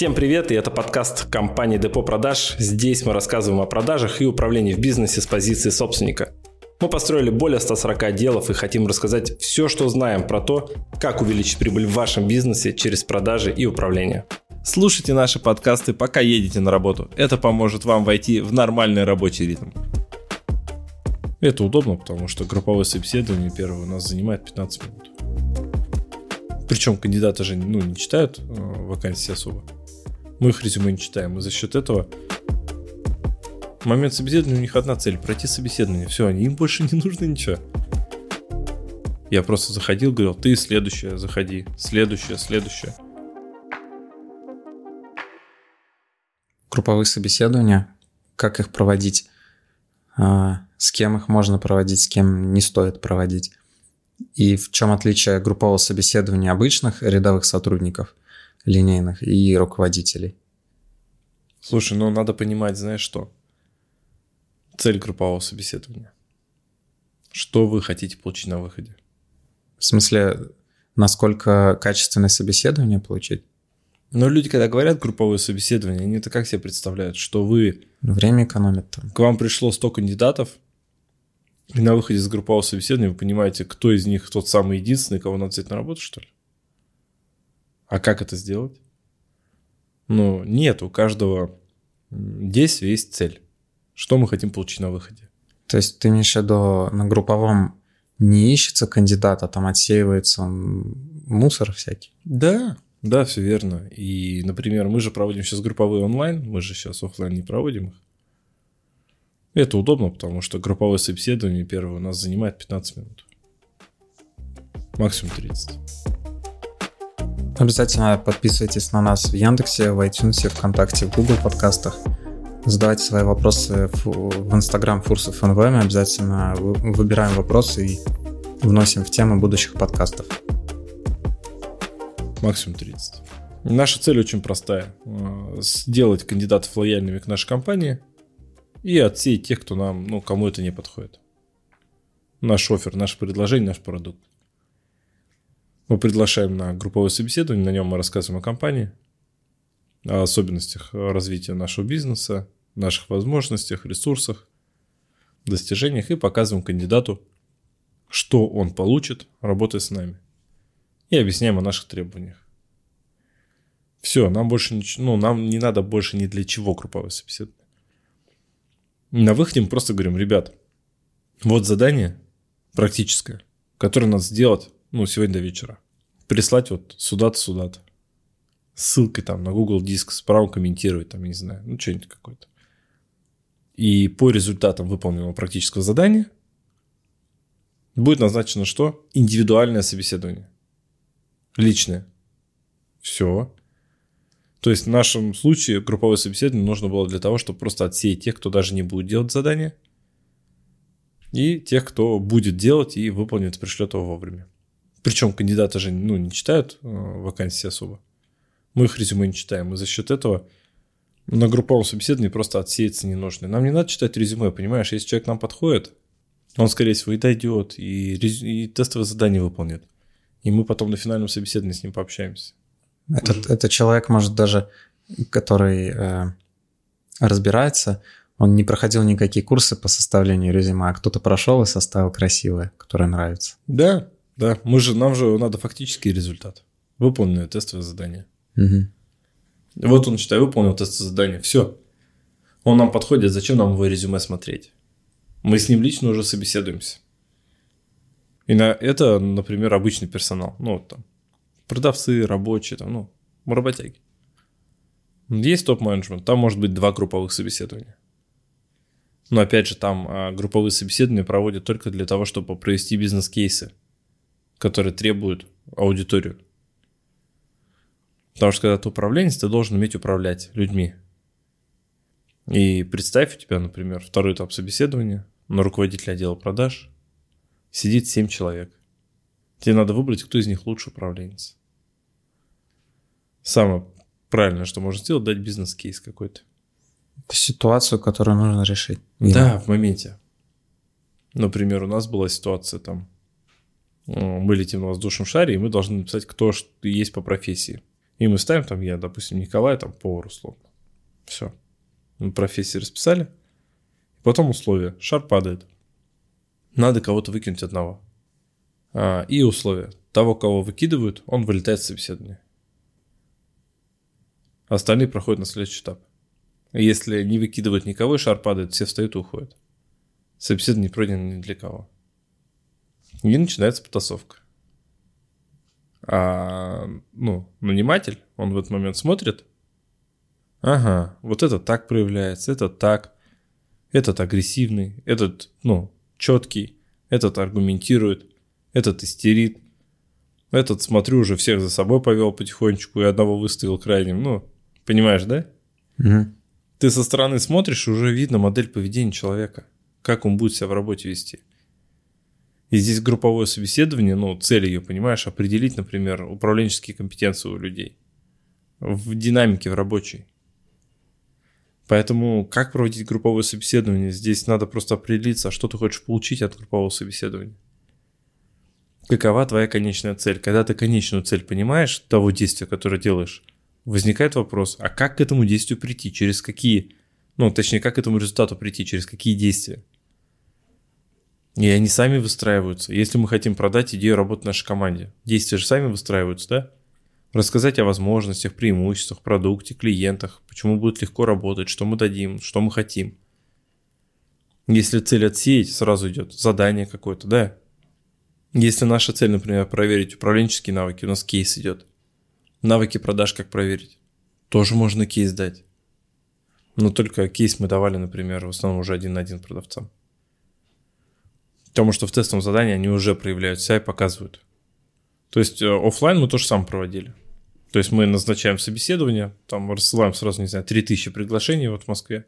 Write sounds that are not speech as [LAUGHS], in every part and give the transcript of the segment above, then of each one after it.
Всем привет, и это подкаст компании Депо Продаж. Здесь мы рассказываем о продажах и управлении в бизнесе с позиции собственника. Мы построили более 140 отделов и хотим рассказать все, что знаем про то, как увеличить прибыль в вашем бизнесе через продажи и управление. Слушайте наши подкасты, пока едете на работу. Это поможет вам войти в нормальный рабочий ритм. Это удобно, потому что групповое собеседование первое у нас занимает 15 минут. Причем кандидаты же ну, не читают э, вакансии особо. Мы их резюме не читаем. И за счет этого момент собеседования у них одна цель – пройти собеседование. Все, они им больше не нужно ничего. Я просто заходил, говорил, ты следующая, заходи, следующая, следующая. Групповые собеседования, как их проводить, а, с кем их можно проводить, с кем не стоит проводить. И в чем отличие группового собеседования обычных рядовых сотрудников – линейных и руководителей. Слушай, ну надо понимать, знаешь что? Цель группового собеседования. Что вы хотите получить на выходе? В смысле, насколько качественное собеседование получить? Но люди, когда говорят групповое собеседование, они это как себе представляют, что вы... Время экономят там. К вам пришло 100 кандидатов, и на выходе из группового собеседования вы понимаете, кто из них тот самый единственный, кого надо взять на работу, что ли? А как это сделать? Ну, нет, у каждого действия есть цель. Что мы хотим получить на выходе? То есть ты имеешь в виду на групповом не ищется кандидата, там отсеивается мусор всякий? Да, да, все верно. И, например, мы же проводим сейчас групповые онлайн, мы же сейчас офлайн не проводим их. Это удобно, потому что групповое собеседование первое у нас занимает 15 минут. Максимум 30. Обязательно подписывайтесь на нас в Яндексе, в iTunes, ВКонтакте, в Google подкастах. Задавайте свои вопросы в Instagram Фурсов НВ. Мы обязательно выбираем вопросы и вносим в темы будущих подкастов. Максимум 30. Наша цель очень простая. Э, сделать кандидатов лояльными к нашей компании и отсеять тех, кто нам, ну, кому это не подходит. Наш офер, наше предложение, наш продукт. Мы приглашаем на групповое собеседование, на нем мы рассказываем о компании, о особенностях развития нашего бизнеса, наших возможностях, ресурсах, достижениях и показываем кандидату, что он получит, работая с нами. И объясняем о наших требованиях. Все, нам больше ничего, ну, нам не надо больше ни для чего групповое собеседование. На выходе мы просто говорим, ребят, вот задание практическое, которое надо сделать ну, сегодня до вечера. Прислать вот сюда-то, сюда-то. Ссылкой там на Google Диск, справа комментировать, там, не знаю, ну, что-нибудь какое-то. И по результатам выполненного практического задания будет назначено что? Индивидуальное собеседование. Личное. Все. То есть в нашем случае групповое собеседование нужно было для того, чтобы просто отсеять тех, кто даже не будет делать задание, и тех, кто будет делать и выполнит, пришлет его вовремя. Причем кандидаты же ну, не читают э, вакансии особо. Мы их резюме не читаем. И за счет этого на групповом собеседовании просто отсеяться не нужно. Нам не надо читать резюме, понимаешь? Если человек нам подходит, он, скорее всего, и дойдет, и, и тестовое задание выполнит. И мы потом на финальном собеседовании с ним пообщаемся. Этот, этот человек может даже, который э, разбирается, он не проходил никакие курсы по составлению резюме, а кто-то прошел и составил красивое, которое нравится. Да, да, мы же, нам же надо фактический результат. Выполненное тестовое задание. Угу. Вот он, считай, выполнил тестовое задание. Все. Он нам подходит, зачем нам его резюме смотреть? Мы с ним лично уже собеседуемся. И на это, например, обычный персонал. Ну, вот там, продавцы, рабочие, там, ну, работяги. Есть топ-менеджмент, там может быть два групповых собеседования. Но опять же, там а, групповые собеседования проводят только для того, чтобы провести бизнес-кейсы которые требуют аудиторию. Потому что когда ты управленец, ты должен уметь управлять людьми. И представь, у тебя, например, второй этап собеседования на руководителя отдела продаж сидит 7 человек. Тебе надо выбрать, кто из них лучший управленец. Самое правильное, что можно сделать, дать бизнес-кейс какой-то. Ситуацию, которую нужно решить. Да, в моменте. Например, у нас была ситуация там, мы летим на воздушном шаре, и мы должны написать, кто есть по профессии. И мы ставим там, я, допустим, Николай, там, повар условно. Все. Мы профессии расписали. Потом условия. Шар падает. Надо кого-то выкинуть одного. А, и условия. Того, кого выкидывают, он вылетает с собеседования. Остальные проходят на следующий этап. Если не выкидывают никого, и шар падает, все встают и уходят. Собеседование не пройдено ни для кого. И начинается потасовка. А, ну, наниматель, он в этот момент смотрит. Ага, вот это так проявляется, это так. Этот агрессивный, этот, ну, четкий, этот аргументирует, этот истерит. Этот, смотрю, уже всех за собой повел потихонечку и одного выставил крайним. Ну, понимаешь, да? Угу. Ты со стороны смотришь, уже видно модель поведения человека. Как он будет себя в работе вести. И здесь групповое собеседование, ну, цель ее, понимаешь, определить, например, управленческие компетенции у людей в динамике, в рабочей. Поэтому как проводить групповое собеседование? Здесь надо просто определиться, а что ты хочешь получить от группового собеседования. Какова твоя конечная цель? Когда ты конечную цель понимаешь, того действия, которое делаешь, возникает вопрос, а как к этому действию прийти? Через какие, ну, точнее, как к этому результату прийти? Через какие действия? И они сами выстраиваются. Если мы хотим продать идею работы нашей команде, действия же сами выстраиваются, да? Рассказать о возможностях, преимуществах, продукте, клиентах, почему будет легко работать, что мы дадим, что мы хотим. Если цель отсеять, сразу идет задание какое-то, да? Если наша цель, например, проверить управленческие навыки, у нас кейс идет. Навыки продаж как проверить? Тоже можно кейс дать. Но только кейс мы давали, например, в основном уже один на один продавцам. Потому что в тестовом задании они уже проявляют себя и показывают. То есть э, офлайн мы тоже сам проводили. То есть мы назначаем собеседование, там рассылаем сразу, не знаю, 3000 приглашений вот в Москве,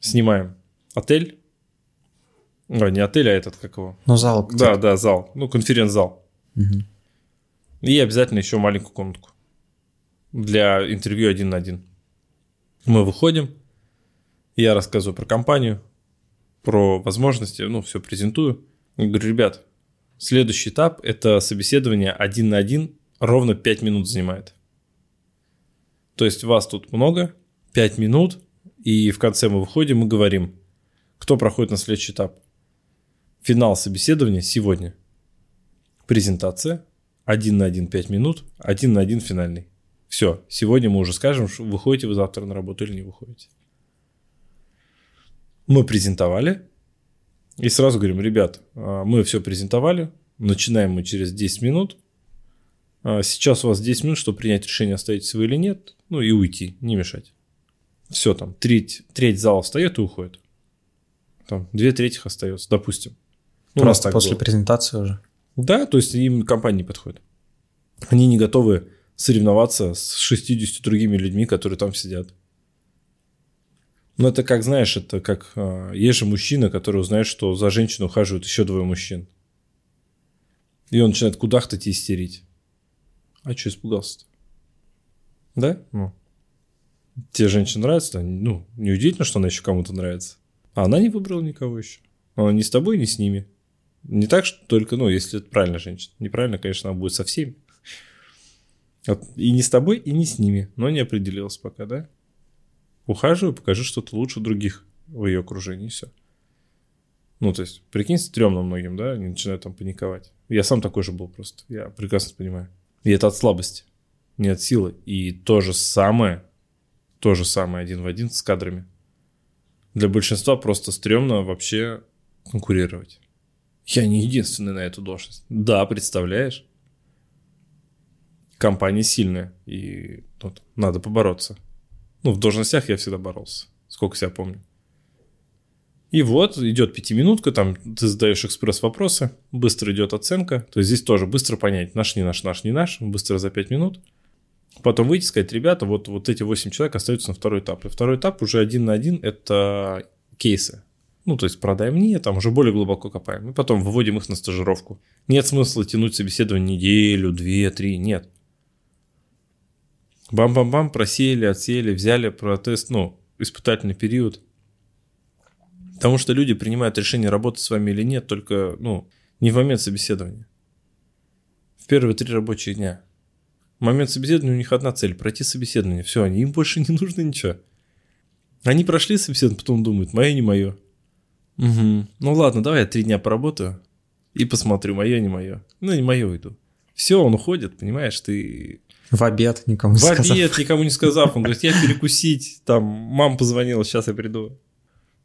снимаем отель, о, не отель, а этот, как его? Ну, зал. Да, да, зал, ну, конференц-зал. Угу. И обязательно еще маленькую комнатку для интервью один на один. Мы выходим, я рассказываю про компанию, про возможности, ну, все презентую. И говорю, ребят, следующий этап – это собеседование один на один, ровно 5 минут занимает. То есть вас тут много, 5 минут, и в конце мы выходим и говорим, кто проходит на следующий этап. Финал собеседования сегодня. Презентация, один на один 5 минут, один на один финальный. Все, сегодня мы уже скажем, выходите вы завтра на работу или не выходите. Мы презентовали. И сразу говорим, ребят, а, мы все презентовали. Начинаем мы через 10 минут. А, сейчас у вас 10 минут, чтобы принять решение, оставить вы или нет. Ну и уйти, не мешать. Все там, треть, треть зала встает и уходит. Там две трети остается, допустим. Ну, Просто после было. презентации уже. Да, то есть им компания не подходит. Они не готовы соревноваться с 60 другими людьми, которые там сидят. Ну, это как, знаешь, это как... А, есть же мужчина, который узнает, что за женщину ухаживают еще двое мужчин. И он начинает кудахтать и истерить. А что испугался-то? Да? Ну. Тебе женщина нравится? Ну, неудивительно, что она еще кому-то нравится. А она не выбрала никого еще. Она не с тобой, не с ними. Не так, что только, ну, если это правильная женщина. Неправильно, конечно, она будет со всеми. И не с тобой, и не с ними. Но не определилась пока, да? Ухаживай, покажи что-то лучше других в ее окружении, и все. Ну, то есть, прикинь, стрёмно многим, да, они начинают там паниковать. Я сам такой же был просто, я прекрасно понимаю. И это от слабости, не от силы. И то же самое, то же самое один в один с кадрами. Для большинства просто стрёмно вообще конкурировать. Я не единственный на эту должность. Да, представляешь? Компания сильная, и вот, надо побороться. Ну, в должностях я всегда боролся, сколько себя помню. И вот идет пятиминутка, там ты задаешь экспресс-вопросы, быстро идет оценка. То есть здесь тоже быстро понять, наш, не наш, наш, не наш, быстро за 5 минут. Потом выйти сказать, ребята, вот, вот эти 8 человек остаются на второй этап. И второй этап уже один на один – это кейсы. Ну, то есть продай мне, там уже более глубоко копаем. И потом выводим их на стажировку. Нет смысла тянуть собеседование неделю, две, три, нет. Бам-бам-бам, просеяли, отсеяли, взяли протест, ну, испытательный период. Потому что люди принимают решение, работать с вами или нет, только, ну, не в момент собеседования. В первые три рабочих дня. В момент собеседования у них одна цель – пройти собеседование. Все, они им больше не нужно ничего. Они прошли собеседование, потом думают, мое, не мое. Угу. Ну ладно, давай я три дня поработаю и посмотрю, мое, не мое. Ну, не мое уйду. Все, он уходит, понимаешь, ты... В обед никому не сказав. В обед никому не сказав. Он говорит, я перекусить, там, мама позвонила, сейчас я приду.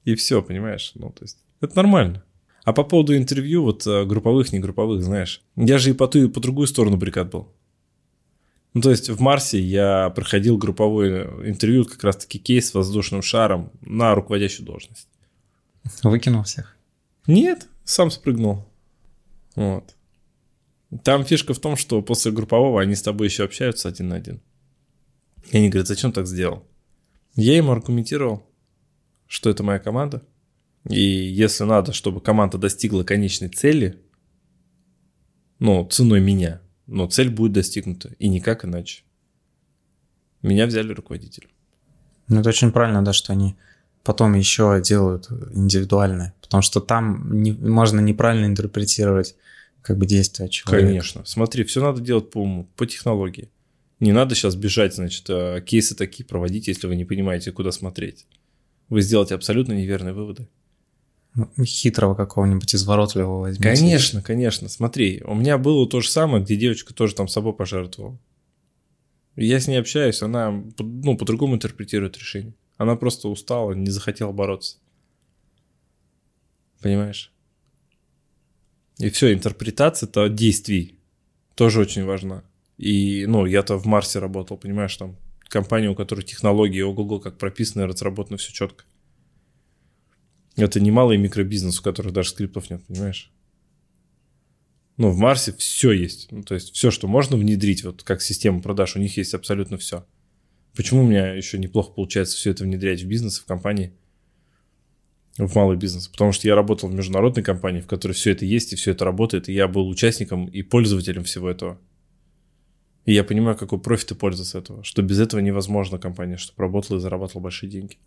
И все, понимаешь? Ну, то есть, это нормально. А по поводу интервью, вот э, групповых, не групповых, знаешь, я же и по ту, и по другую сторону бригад был. Ну, то есть в Марсе я проходил групповое интервью, как раз-таки кейс с воздушным шаром на руководящую должность. Выкинул всех? Нет, сам спрыгнул. Вот. Там фишка в том, что после группового они с тобой еще общаются один на один. И они говорят, зачем так сделал? Я ему аргументировал, что это моя команда. И если надо, чтобы команда достигла конечной цели, ну, ценой меня, но цель будет достигнута. И никак иначе. Меня взяли руководителем. Ну, это очень правильно, да, что они потом еще делают индивидуально, потому что там не, можно неправильно интерпретировать как бы действия человека. Конечно. Смотри, все надо делать по уму, по технологии. Не надо сейчас бежать, значит, а, кейсы такие проводить, если вы не понимаете, куда смотреть. Вы сделаете абсолютно неверные выводы. Ну, хитрого какого-нибудь изворотливого возьмите. Конечно, конечно. Смотри, у меня было то же самое, где девочка тоже там собой пожертвовала. Я с ней общаюсь, она ну, по-другому интерпретирует решение. Она просто устала, не захотела бороться. Понимаешь? И все, интерпретация-то действий тоже очень важна. И, ну, я-то в Марсе работал, понимаешь, там компания, у которой технологии, ого-го, как прописано разработано все четко. Это не малый микробизнес, у которых даже скриптов нет, понимаешь? Ну, в Марсе все есть. Ну, то есть все, что можно внедрить, вот как систему продаж, у них есть абсолютно все. Почему у меня еще неплохо получается все это внедрять в бизнес, в компании – в малый бизнес. Потому что я работал в международной компании, в которой все это есть и все это работает, и я был участником и пользователем всего этого. И я понимаю, какой профит и польза с этого, что без этого невозможно компания, чтобы работала и зарабатывала большие деньги.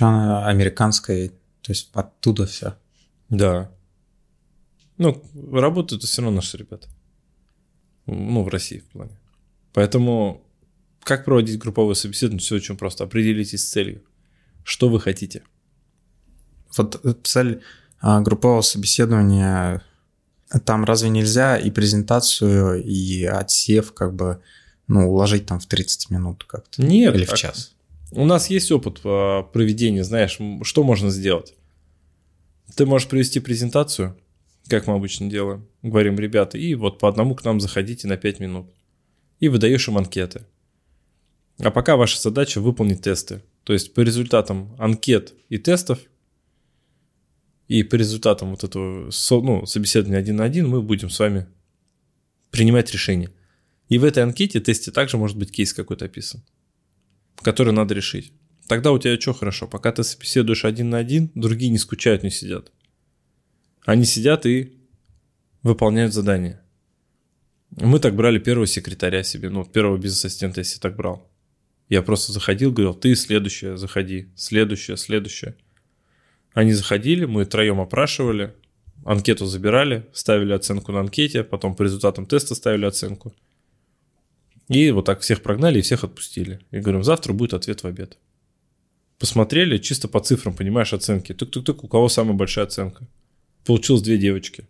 Она американская, то есть оттуда все. Да. Ну, работают все равно наши ребята. Ну, в России в плане. Поэтому как проводить групповое собеседование, все очень просто. Определитесь с целью. Что вы хотите – вот цель а, группового собеседования, там разве нельзя и презентацию, и отсев как бы, ну, уложить там в 30 минут как-то? Нет. Или в час? У нас есть опыт а, проведения, знаешь, что можно сделать? Ты можешь провести презентацию, как мы обычно делаем. Говорим, ребята, и вот по одному к нам заходите на 5 минут. И выдаешь им анкеты. А пока ваша задача выполнить тесты. То есть по результатам анкет и тестов и по результатам вот этого ну, собеседования один на один мы будем с вами принимать решение. И в этой анкете, тесте также может быть кейс какой-то описан, который надо решить. Тогда у тебя что хорошо? Пока ты собеседуешь один на один, другие не скучают, не сидят. Они сидят и выполняют задание. Мы так брали первого секретаря себе, ну, первого бизнес-ассистента я себе так брал. Я просто заходил, говорил, ты следующая, заходи, следующая, следующая. Они заходили, мы троем опрашивали, анкету забирали, ставили оценку на анкете, потом по результатам теста ставили оценку. И вот так всех прогнали и всех отпустили. И говорим, завтра будет ответ в обед. Посмотрели, чисто по цифрам, понимаешь, оценки. Тук-тук-тук, у кого самая большая оценка? Получилось две девочки.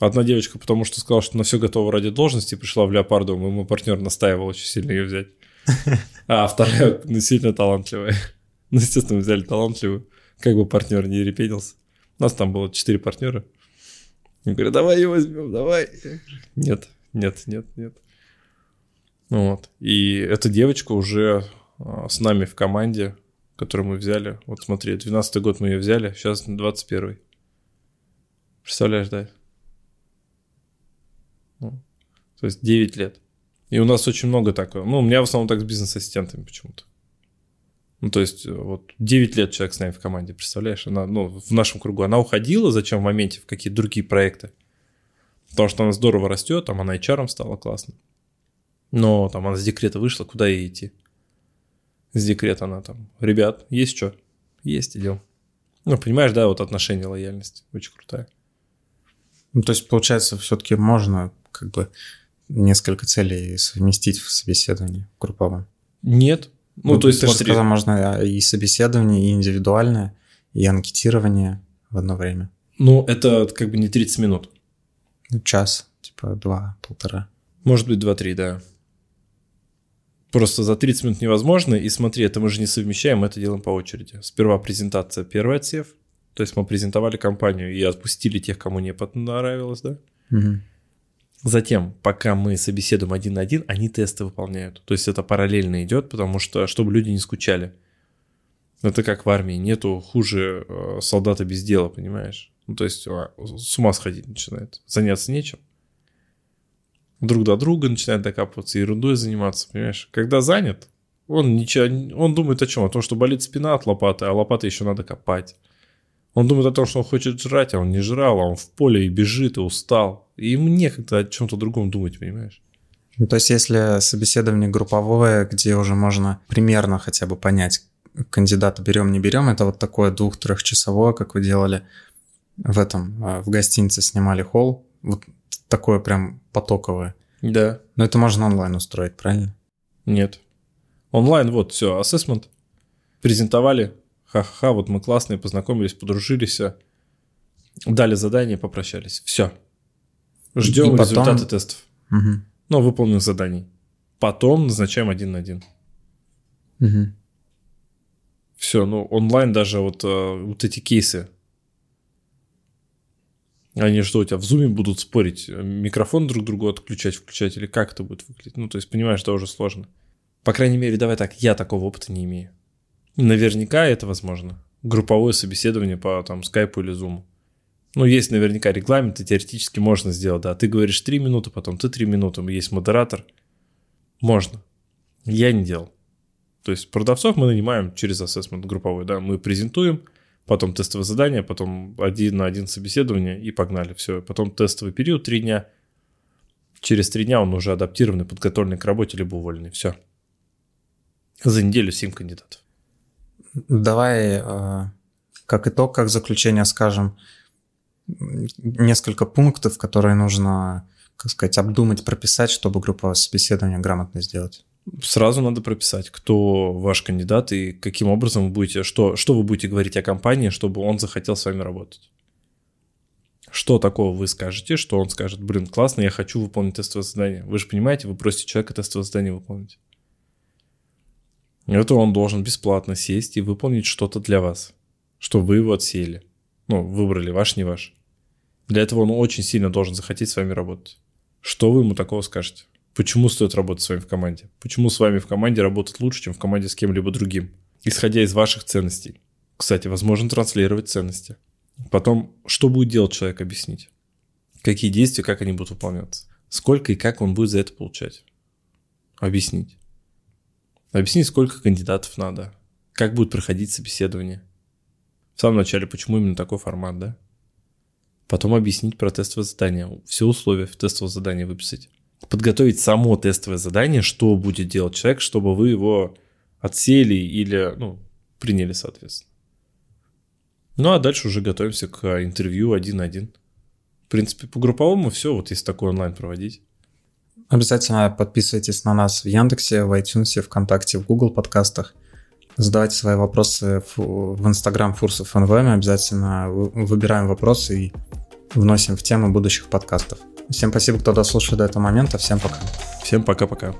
Одна девочка, потому что сказала, что на все готово ради должности, пришла в Леопардовом, и мой партнер настаивал очень сильно ее взять. [LAUGHS] А вторая сильно талантливая. Ну, естественно, взяли талантливую. Как бы партнер не репетился. У нас там было четыре партнера. Я говорю, давай ее возьмем, давай. Нет, нет, нет, нет. Ну вот. И эта девочка уже а, с нами в команде, которую мы взяли. Вот смотри, 12 год мы ее взяли, сейчас 21 Представляешь, да? Ну, то есть 9 лет. И у нас очень много такого. Ну, у меня в основном так с бизнес-ассистентами почему-то. Ну, то есть, э, вот 9 лет человек с нами в команде, представляешь? Она, ну, в нашем кругу. Она уходила, зачем в моменте, в какие-то другие проекты. Потому что она здорово растет, там она HR стала классно. Но там она с декрета вышла, куда ей идти? С декрета она там, ребят, есть что? Есть, идем. Ну, понимаешь, да, вот отношение, лояльность очень крутая. Ну, то есть, получается, все-таки можно как бы несколько целей совместить в собеседовании групповом? Нет. Ну, Ну, то есть, ты же смотри, сказал, можно и собеседование, и индивидуальное, и анкетирование в одно время. ну, это как бы не 30 минут. Ну, час, типа два, полтора. Может быть, 2-3, да. Просто за 30 минут невозможно. И смотри, это мы же не совмещаем, мы это делаем по очереди. Сперва презентация, первый отсев. То есть мы презентовали компанию и отпустили тех, кому не понравилось, да? Мгм. Затем, пока мы собеседуем один на один, они тесты выполняют. То есть это параллельно идет, потому что, чтобы люди не скучали. Это как в армии, нету хуже э, солдата без дела, понимаешь? Ну, то есть а, с ума сходить начинает, заняться нечем. Друг до друга начинает докапываться, ерундой заниматься, понимаешь? Когда занят, он, ничего, он думает о чем? О том, что болит спина от лопаты, а лопаты еще надо копать. Он думает о том, что он хочет жрать, а он не жрал, а он в поле и бежит, и устал. И ему некогда о чем-то другом думать, понимаешь? Ну, то есть, если собеседование групповое, где уже можно примерно хотя бы понять, кандидата берем, не берем, это вот такое двух-трехчасовое, как вы делали в этом, э, в гостинице снимали холл, вот такое прям потоковое. Да. Но это можно онлайн устроить, правильно? Нет. Онлайн, вот, все, ассессмент. Презентовали. Ха-ха-ха, вот мы классные, познакомились, подружились. Дали задание, попрощались. Все. Ждем потом- результаты тестов. Мгм. Ну, выполненных заданий. Потом назначаем один на один. Мгм. Все, ну, онлайн даже вот, э, вот эти кейсы. Они что, у тебя в зуме будут спорить, э, микрофон друг другу отключать, включать, или как это будет выглядеть? Ну, то есть, понимаешь, это уже сложно. По крайней мере, давай так, я такого опыта не имею. Наверняка это возможно. Групповое собеседование по там скайпу или зуму. Ну, есть наверняка регламент, и теоретически можно сделать, да. Ты говоришь 3 минуты, потом ты 3 минуты, есть модератор. Можно. Я не делал. То есть продавцов мы нанимаем через ассессмент групповой, да, мы презентуем, потом тестовое задание, потом один на один собеседование и погнали, все. Потом тестовый период три дня. Через три дня он уже адаптированный, подготовленный к работе, либо уволенный, все. За неделю 7 кандидатов. Давай э, как итог, как заключение скажем, несколько пунктов, которые нужно, как сказать, обдумать, прописать, чтобы групповое собеседование грамотно сделать. Сразу надо прописать, кто ваш кандидат и каким образом вы будете, что, что вы будете говорить о компании, чтобы он захотел с вами работать. Что такого вы скажете, что он скажет, блин, классно, я хочу выполнить тестовое задание. Вы же понимаете, вы просите человека тестовое задание выполнить. Это он должен бесплатно сесть и выполнить что-то для вас, что вы его отсеяли. Ну, выбрали, ваш, не ваш. Для этого он очень сильно должен захотеть с вами работать. Что вы ему такого скажете? Почему стоит работать с вами в команде? Почему с вами в команде работать лучше, чем в команде с кем-либо другим? Исходя из ваших ценностей. Кстати, возможно транслировать ценности. Потом, что будет делать человек, объяснить. Какие действия, как они будут выполняться. Сколько и как он будет за это получать. Объяснить. Объяснить, сколько кандидатов надо. Как будет проходить собеседование. В самом начале, почему именно такой формат, да? Потом объяснить про тестовое задание. Все условия в тестовое задание выписать. Подготовить само тестовое задание, что будет делать человек, чтобы вы его отсеяли или ну, приняли, соответственно. Ну, а дальше уже готовимся к интервью один на один. В принципе, по групповому все, вот если такой онлайн проводить. Обязательно подписывайтесь на нас в Яндексе, в iTunes, ВКонтакте, в Google подкастах. Задавайте свои вопросы в, Instagram Фурсов НВМ. Обязательно вы- выбираем вопросы и вносим в темы будущих подкастов. Всем спасибо, кто дослушал до этого момента. Всем пока. Всем пока-пока.